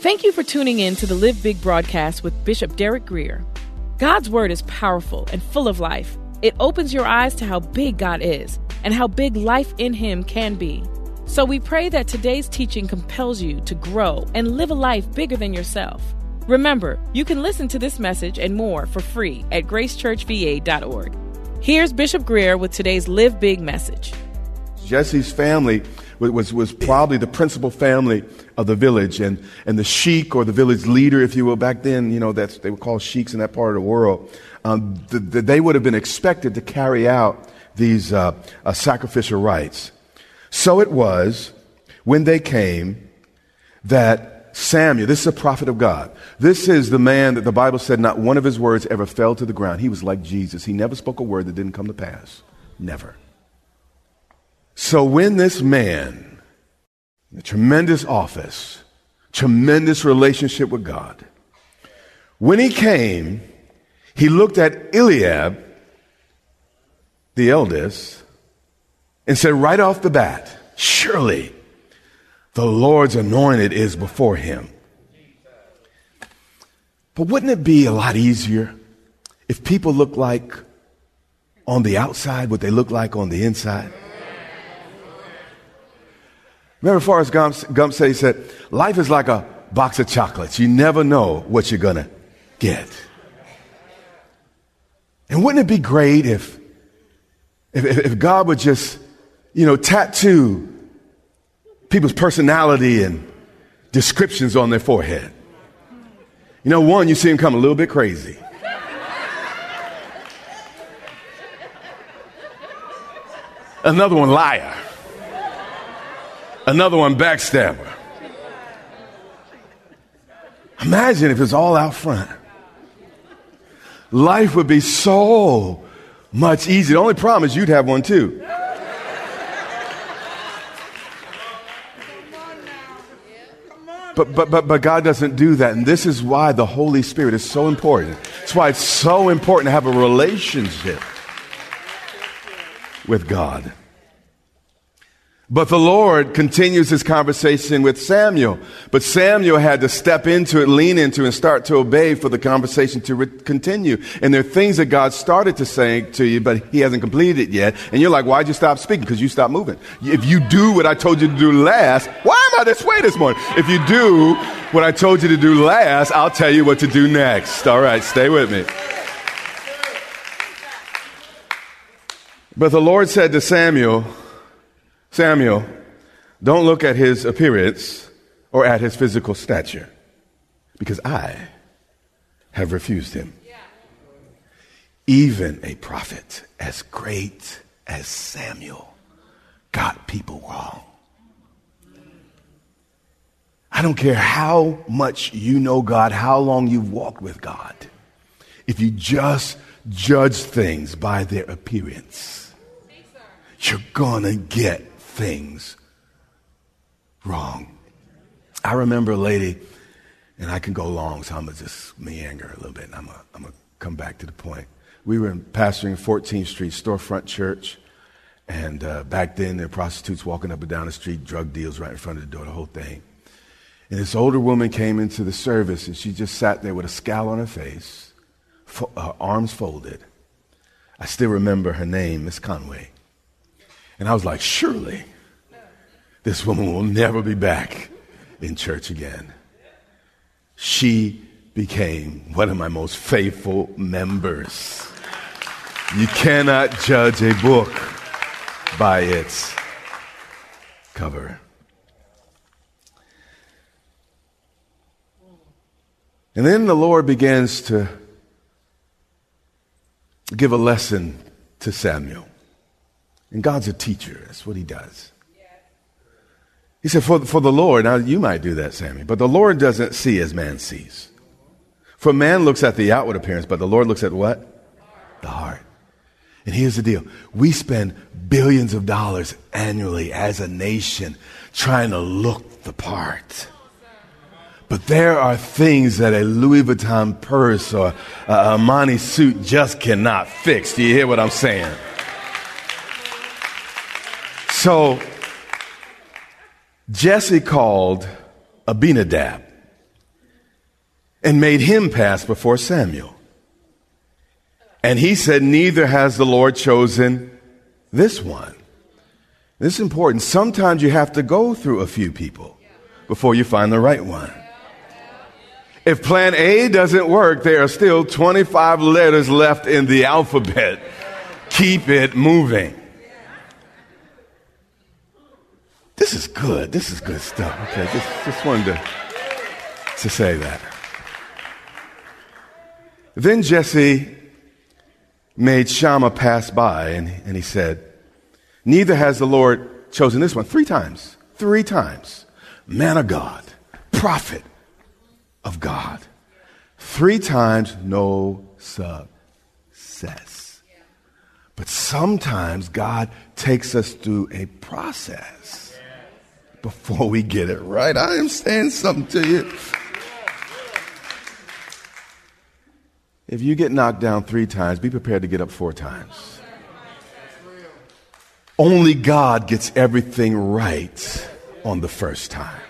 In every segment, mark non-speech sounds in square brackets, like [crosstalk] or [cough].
Thank you for tuning in to the Live Big broadcast with Bishop Derek Grier. God's word is powerful and full of life. It opens your eyes to how big God is and how big life in Him can be. So we pray that today's teaching compels you to grow and live a life bigger than yourself. Remember, you can listen to this message and more for free at gracechurchva.org. Here's Bishop Grier with today's Live Big message. Jesse's family was, was, probably the principal family of the village, and, and the sheik or the village leader, if you will, back then, you know, that's, they were called sheiks in that part of the world. Um, the, the, they would have been expected to carry out these uh, uh, sacrificial rites. So it was when they came that Samuel, this is a prophet of God. This is the man that the Bible said not one of his words ever fell to the ground. He was like Jesus. He never spoke a word that didn't come to pass. Never. So when this man, a tremendous office, tremendous relationship with God, when he came, he looked at Eliab, the eldest, and said right off the bat, Surely the Lord's anointed is before him. But wouldn't it be a lot easier if people look like on the outside what they look like on the inside? Remember Forrest Gump, Gump said, he said, life is like a box of chocolates. You never know what you're going to get. And wouldn't it be great if, if, if God would just, you know, tattoo people's personality and descriptions on their forehead? You know, one, you see him come a little bit crazy. Another one, liar. Another one, backstabber. Imagine if it's all out front. Life would be so much easier. The only problem is you'd have one too. But, but, but, but God doesn't do that. And this is why the Holy Spirit is so important. That's why it's so important to have a relationship with God. But the Lord continues his conversation with Samuel. But Samuel had to step into it, lean into it, and start to obey for the conversation to re- continue. And there are things that God started to say to you, but he hasn't completed it yet. And you're like, why'd you stop speaking? Because you stopped moving. If you do what I told you to do last, why am I this way this morning? If you do what I told you to do last, I'll tell you what to do next. All right, stay with me. But the Lord said to Samuel, Samuel, don't look at his appearance or at his physical stature, because I have refused him. Even a prophet as great as Samuel got people wrong. I don't care how much you know God, how long you've walked with God. If you just judge things by their appearance, you're going to get things wrong. I remember a lady, and I can go long, so I'm going to just meander a little bit, and I'm going to come back to the point. We were in pastoring 14th Street Storefront Church, and uh, back then there were prostitutes walking up and down the street, drug deals right in front of the door, the whole thing. And this older woman came into the service, and she just sat there with a scowl on her face, fo- her arms folded. I still remember her name, Miss Conway. And I was like, surely this woman will never be back in church again. She became one of my most faithful members. You cannot judge a book by its cover. And then the Lord begins to give a lesson to Samuel. And God's a teacher, that's what he does. He said, for, for the Lord, now you might do that, Sammy, but the Lord doesn't see as man sees. For man looks at the outward appearance, but the Lord looks at what? The heart. And here's the deal. We spend billions of dollars annually as a nation trying to look the part. But there are things that a Louis Vuitton purse or a Armani suit just cannot fix. Do you hear what I'm saying? So, Jesse called Abinadab and made him pass before Samuel. And he said, Neither has the Lord chosen this one. This is important. Sometimes you have to go through a few people before you find the right one. If plan A doesn't work, there are still 25 letters left in the alphabet. Keep it moving. This is good. This is good stuff. Okay, just, just wanted to, to say that. Then Jesse made Shammah pass by, and, and he said, Neither has the Lord chosen this one. Three times. Three times. Man of God, prophet of God. Three times, no success. But sometimes God takes us through a process before we get it right. I am saying something to you. If you get knocked down three times, be prepared to get up four times. Only God gets everything right on the first time.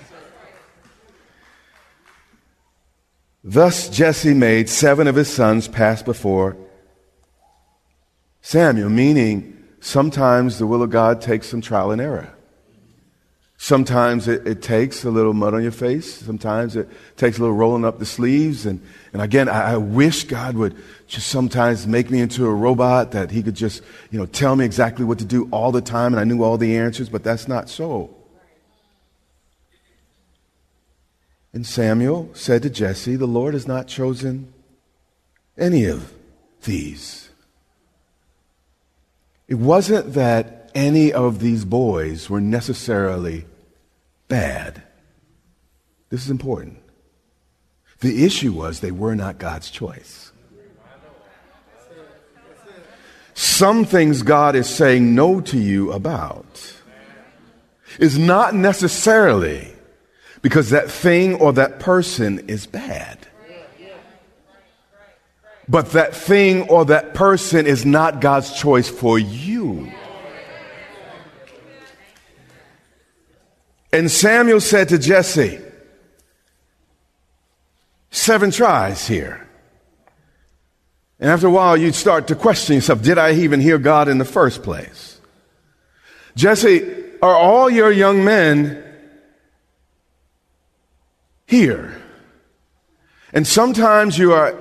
Thus Jesse made seven of his sons pass before Samuel, meaning sometimes the will of God takes some trial and error. Sometimes it, it, takes a little mud on your face. Sometimes it takes a little rolling up the sleeves. And, and again, I, I, wish God would just sometimes make me into a robot that he could just, you know, tell me exactly what to do all the time and I knew all the answers, but that's not so. And Samuel said to Jesse, The Lord has not chosen any of these. It wasn't that any of these boys were necessarily bad. This is important. The issue was they were not God's choice. Some things God is saying no to you about is not necessarily because that thing or that person is bad. But that thing or that person is not God's choice for you. And Samuel said to Jesse, Seven tries here. And after a while, you'd start to question yourself Did I even hear God in the first place? Jesse, are all your young men here? And sometimes you are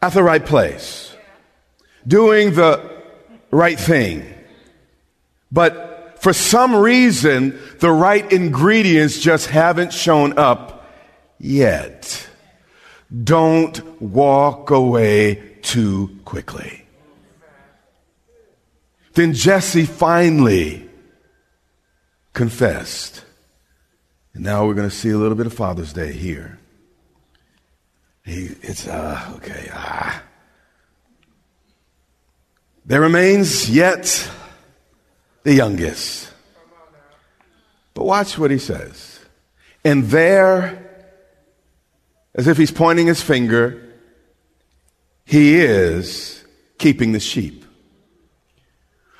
at the right place, doing the right thing. But for some reason, the right ingredients just haven't shown up yet. Don't walk away too quickly. Then Jesse finally confessed. And now we're going to see a little bit of Father's Day here. He, it's, uh, okay, ah. There remains yet the youngest. But watch what he says. And there, as if he's pointing his finger, he is keeping the sheep.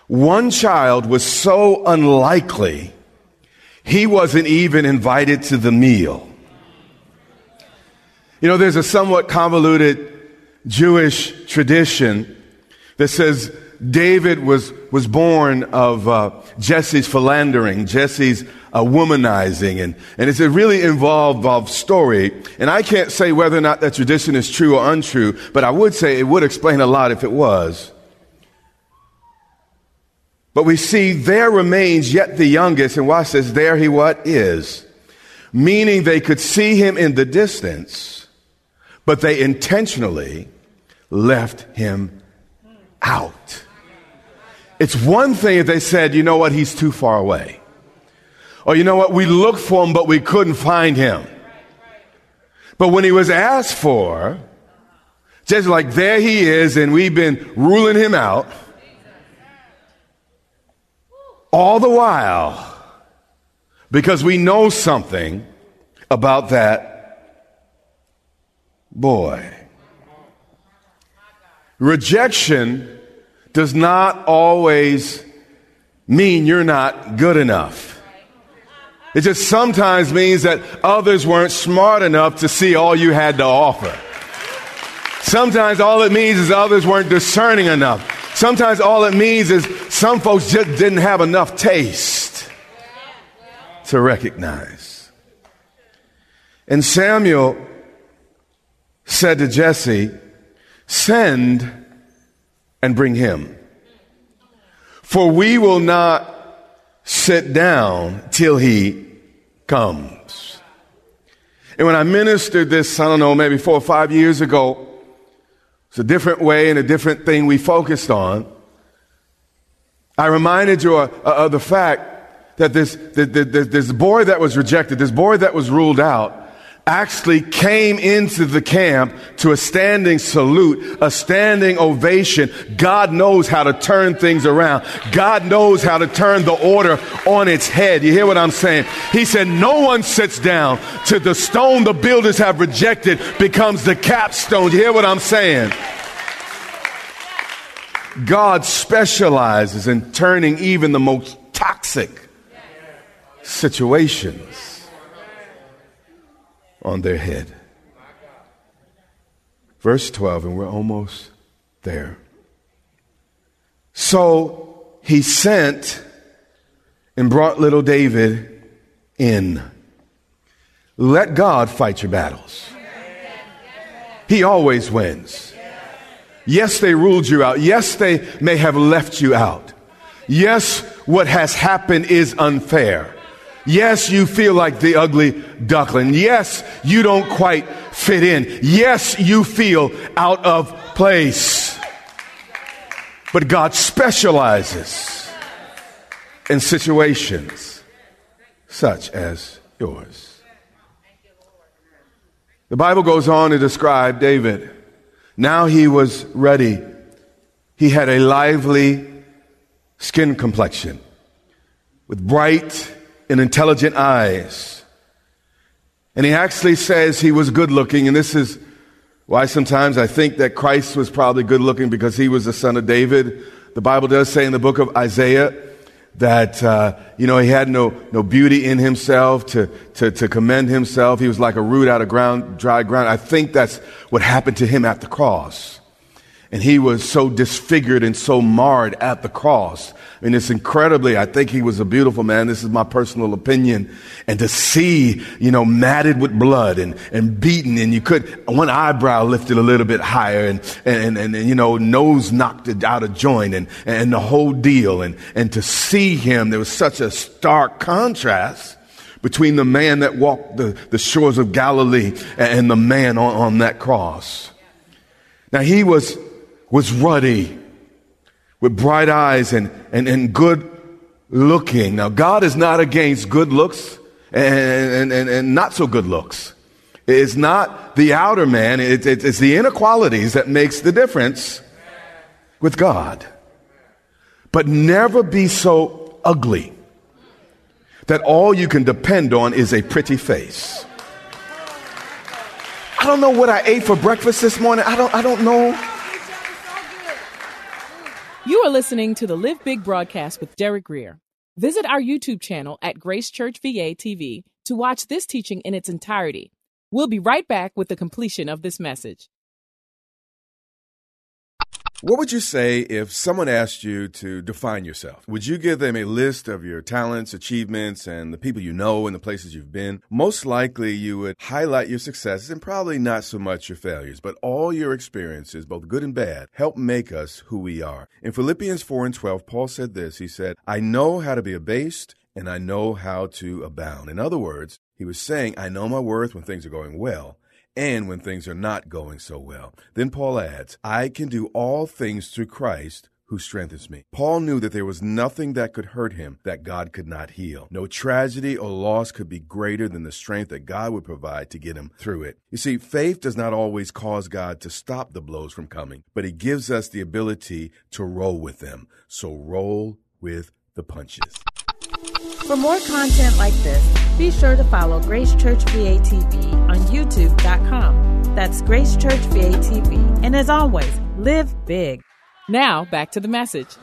One child was so unlikely, he wasn't even invited to the meal. You know, there's a somewhat convoluted Jewish tradition that says David was, was born of uh, Jesse's philandering, Jesse's uh, womanizing, and, and it's a really involved, involved story. And I can't say whether or not that tradition is true or untrue, but I would say it would explain a lot if it was. But we see there remains yet the youngest, and watch this, there he what is. Meaning they could see him in the distance, but they intentionally left him out. It's one thing if they said, you know what, he's too far away. Or you know what, we looked for him, but we couldn't find him. But when he was asked for, just like there he is, and we've been ruling him out, all the while, because we know something about that boy. Rejection does not always mean you're not good enough. It just sometimes means that others weren't smart enough to see all you had to offer. Sometimes all it means is others weren't discerning enough. Sometimes all it means is some folks just didn't have enough taste to recognize. And Samuel said to Jesse, Send and bring him. For we will not sit down till he comes. And when I ministered this, I don't know, maybe four or five years ago, it's a different way and a different thing we focused on. I reminded you uh, uh, of, the fact that this, this boy that was rejected, this boy that was ruled out, actually came into the camp to a standing salute, a standing ovation. God knows how to turn things around. God knows how to turn the order on its head. You hear what I'm saying? He said, No one sits down to the stone the builders have rejected becomes the capstone. You hear what I'm saying? God specializes in turning even the most toxic situations on their head. Verse 12, and we're almost there. So he sent and brought little David in. Let God fight your battles. He always wins. Yes, they ruled you out. Yes, they may have left you out. Yes, what has happened is unfair. Yes, you feel like the ugly duckling. Yes, you don't quite fit in. Yes, you feel out of place. But God specializes in situations such as yours. The Bible goes on to describe David. Now he was ready. He had a lively skin complexion with bright and intelligent eyes. And he actually says he was good looking, and this is why sometimes I think that Christ was probably good looking because he was the son of David. The Bible does say in the book of Isaiah that, uh, you know, he had no, no beauty in himself to, to, to commend himself. He was like a root out of ground, dry ground. I think that's what happened to him at the cross. And he was so disfigured and so marred at the cross I mean, it's incredibly, I think he was a beautiful man. This is my personal opinion. And to see, you know, matted with blood and, and beaten and you could, one eyebrow lifted a little bit higher and, and, and, and you know, nose knocked out of joint and, and the whole deal. And, and to see him, there was such a stark contrast between the man that walked the, the shores of Galilee and the man on, on that cross. Now he was, was ruddy with bright eyes and, and, and good looking. Now, God is not against good looks and, and, and, not so good looks. It's not the outer man, it's, it's the inequalities that makes the difference with God. But never be so ugly that all you can depend on is a pretty face. I don't know what I ate for breakfast this morning. I don't, I don't know. You are listening to the Live Big broadcast with Derek Grier. Visit our YouTube channel at Grace Church VA TV to watch this teaching in its entirety. We'll be right back with the completion of this message. What would you say if someone asked you to define yourself? Would you give them a list of your talents, achievements, and the people you know and the places you've been? Most likely you would highlight your successes and probably not so much your failures, but all your experiences, both good and bad, help make us who we are. In Philippians 4 and 12, Paul said this He said, I know how to be abased and I know how to abound. In other words, he was saying, I know my worth when things are going well and when things are not going so well. Then Paul adds, I can do all things through Christ who strengthens me. Paul knew that there was nothing that could hurt him that God could not heal. No tragedy or loss could be greater than the strength that God would provide to get him through it. You see, faith does not always cause God to stop the blows from coming, but he gives us the ability to roll with them. So roll with the punches. For more content like this, be sure to follow Grace Church VATV on YouTube.com. That's Grace Church VATV. And as always, live big. Now, back to the message.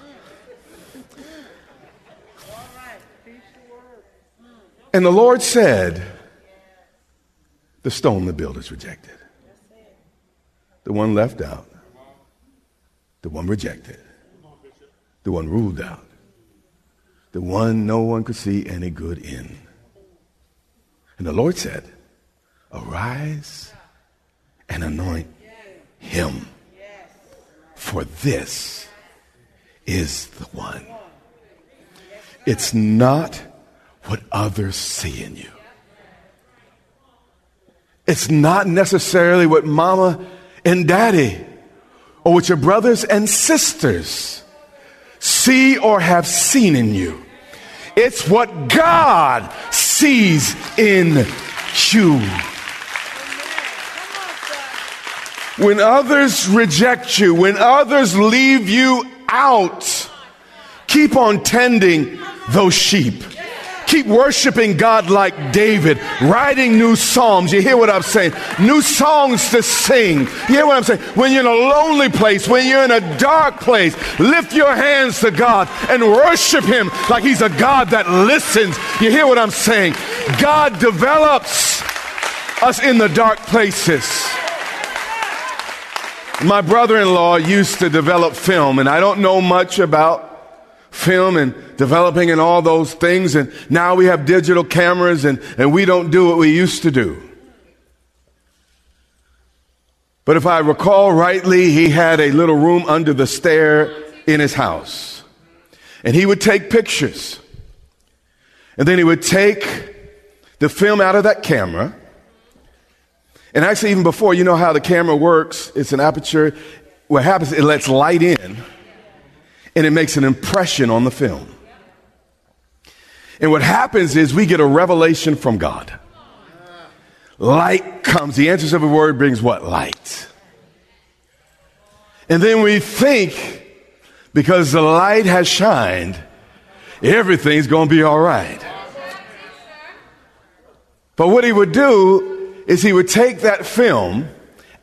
And the Lord said, The stone the builders rejected, the one left out, the one rejected, the one ruled out the one no one could see any good in. And the Lord said, Arise and anoint him, for this is the one. It's not what others see in you. It's not necessarily what mama and daddy or what your brothers and sisters see or have seen in you. It's what God sees in you. When others reject you, when others leave you out, keep on tending those sheep. Keep worshiping God like David, writing new psalms. You hear what I'm saying? New songs to sing. You hear what I'm saying? When you're in a lonely place, when you're in a dark place, lift your hands to God and worship Him like He's a God that listens. You hear what I'm saying? God develops us in the dark places. My brother in law used to develop film, and I don't know much about film and developing and all those things. And now we have digital cameras and, and we don't do what we used to do. But if I recall rightly, he had a little room under the stair in his house. And he would take pictures. And then he would take the film out of that camera. And actually, even before, you know how the camera works, it's an aperture. What happens, it lets light in and it makes an impression on the film. And what happens is we get a revelation from God. Light comes. The answers of a word brings what? Light. And then we think because the light has shined, everything's going to be all right. But what he would do is he would take that film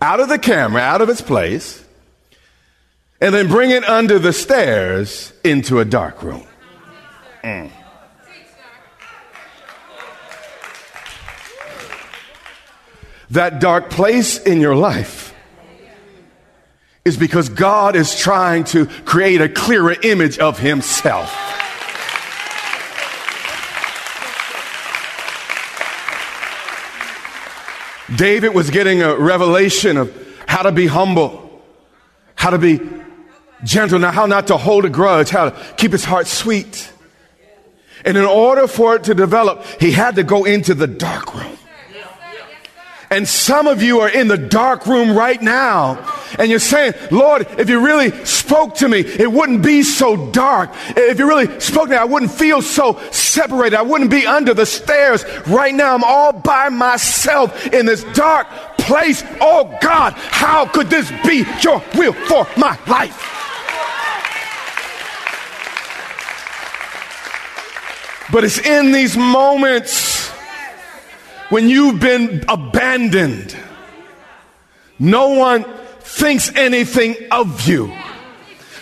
out of the camera, out of its place, and then bring it under the stairs into a dark room. Mm. That dark place in your life is because God is trying to create a clearer image of Himself. David was getting a revelation of how to be humble, how to be gentle, now how not to hold a grudge, how to keep his heart sweet. And in order for it to develop, he had to go into the dark room. And some of you are in the dark room right now. And you're saying, Lord, if you really spoke to me, it wouldn't be so dark. If you really spoke to me, I wouldn't feel so separated. I wouldn't be under the stairs. Right now, I'm all by myself in this dark place. Oh God, how could this be your will for my life? But it's in these moments when you've been abandoned. No one thinks anything of you.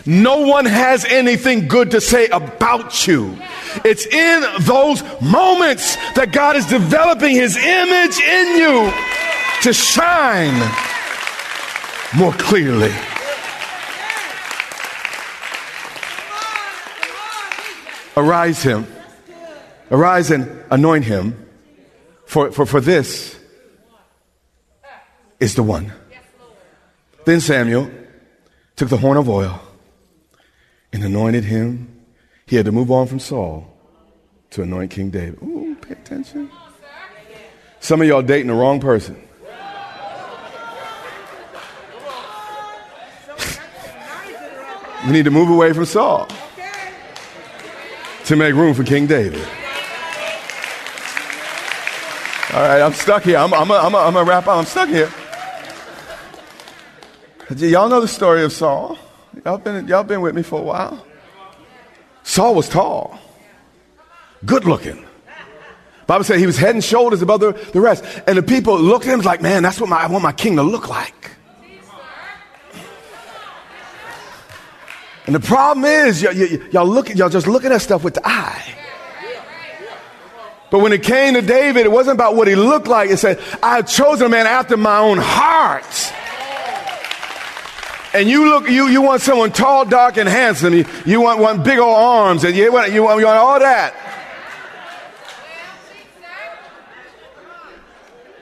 No one has anything good to say about you. It's in those moments that God is developing his image in you to shine more clearly. Arise him. Arise and anoint him. For, for, for this is the one. Then Samuel took the horn of oil and anointed him. He had to move on from Saul to anoint King David. Ooh, pay attention. Some of y'all dating the wrong person. we need to move away from Saul to make room for King David. All right, I'm stuck here. I'm, I'm, a, I'm, a, I'm a wrap up. I'm stuck here. Y'all know the story of Saul. Y'all been, y'all been with me for a while. Saul was tall, good looking. Bible said he was head and shoulders above the, the rest. And the people looked at him like, man, that's what my, I want my king to look like. And the problem is, y- y- y'all look, y'all just looking at stuff with the eye. But when it came to David, it wasn't about what he looked like. It said, I have chosen a man after my own heart. And you look, you, you want someone tall, dark, and handsome. You, you want, one big old arms, and you want, you want, you want all that.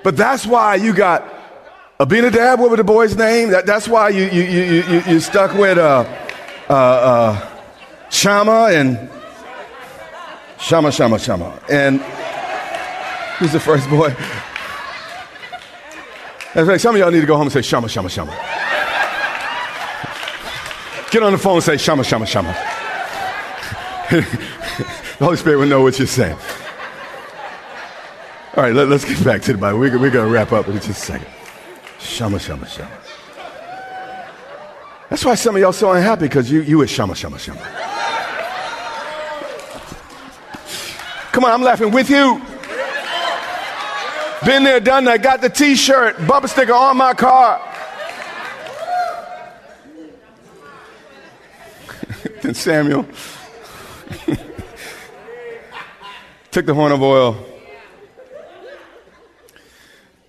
But that's why you got Abinadab, what was the boy's name? That, that's why you, you, you, you, you stuck with uh, uh, uh, Shammah and Shammah, Shammah, Shammah. And who's the first boy? That's right. Some of y'all need to go home and say Shammah, Shammah, Shammah. Get on the phone and say Shammah, Shammah, Shammah. [laughs] the Holy Spirit will know what you're saying. All right, let, us get back to the Bible. We're, we're going to wrap up in just a second. Shammah, Shammah, Shammah. That's why some of y'all so unhappy because you, you is Shammah, Shammah, Shammah. Come on, I'm laughing with you. Been there, done that, got the t shirt, bumper sticker on my car. [laughs] then Samuel [laughs] took the horn of oil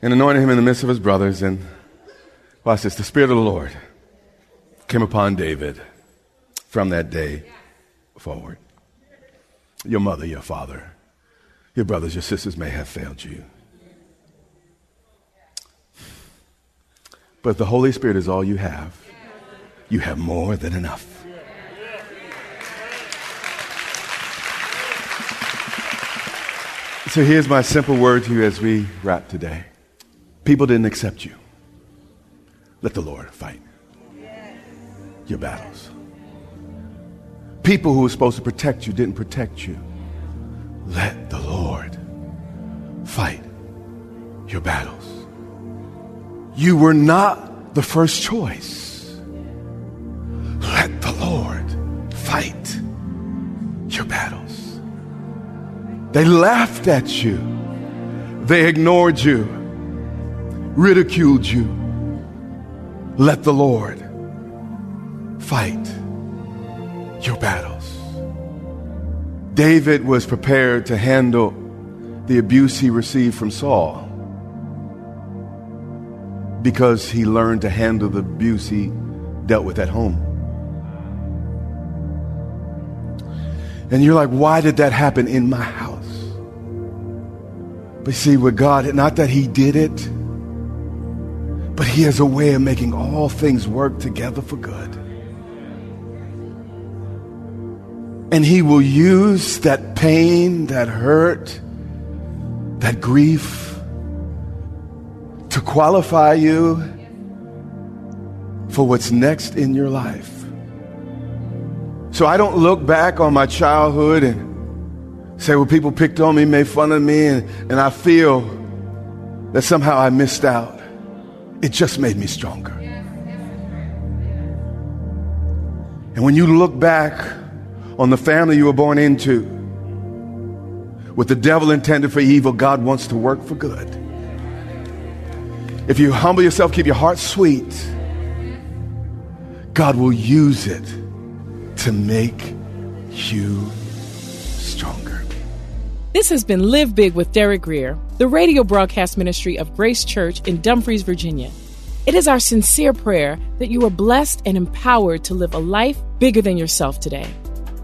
and anointed him in the midst of his brothers. And watch this the Spirit of the Lord came upon David from that day forward. Your mother, your father, your brothers, your sisters may have failed you. But the Holy Spirit is all you have, you have more than enough. So here's my simple word to you as we wrap today. People didn't accept you. Let the Lord fight your battles. People who were supposed to protect you didn't protect you. Let the Lord fight your battles. You were not the first choice. Let the Lord fight your battles. They laughed at you. They ignored you ridiculed you, let the Lord fight your battles. David was prepared to handle the abuse he received from Saul because he learned to handle the abuse he dealt with at home. And you're like, why did that happen in my house? But see, with God, not that he did it, but He has a way of making all things work together for good. And He will use that pain, that hurt, that grief to qualify you for what's next in your life. So I don't look back on my childhood and say, well, people picked on me, made fun of me, and, and I feel that somehow I missed out. It just made me stronger. And when you look back on the family you were born into, what the devil intended for evil, God wants to work for good. If you humble yourself, keep your heart sweet, God will use it to make you stronger. This has been Live Big with Derek Grier, the radio broadcast ministry of Grace Church in Dumfries, Virginia. It is our sincere prayer that you are blessed and empowered to live a life bigger than yourself today.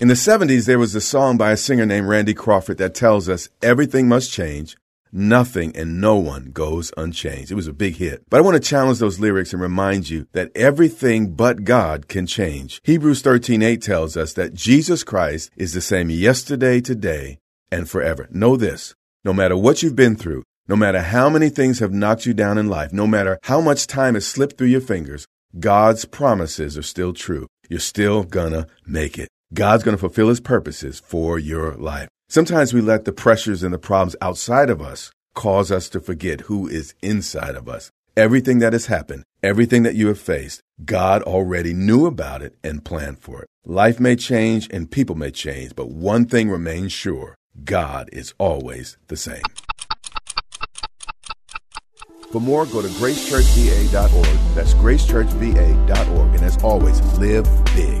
In the 70s, there was a song by a singer named Randy Crawford that tells us everything must change, nothing and no one goes unchanged. It was a big hit. But I want to challenge those lyrics and remind you that everything but God can change. Hebrews 13:8 tells us that Jesus Christ is the same yesterday, today, and forever. Know this. No matter what you've been through, no matter how many things have knocked you down in life, no matter how much time has slipped through your fingers, God's promises are still true. You're still gonna make it. God's going to fulfill his purposes for your life. Sometimes we let the pressures and the problems outside of us cause us to forget who is inside of us. Everything that has happened, everything that you have faced, God already knew about it and planned for it. Life may change and people may change, but one thing remains sure God is always the same. For more, go to gracechurchva.org. That's gracechurchva.org. And as always, live big.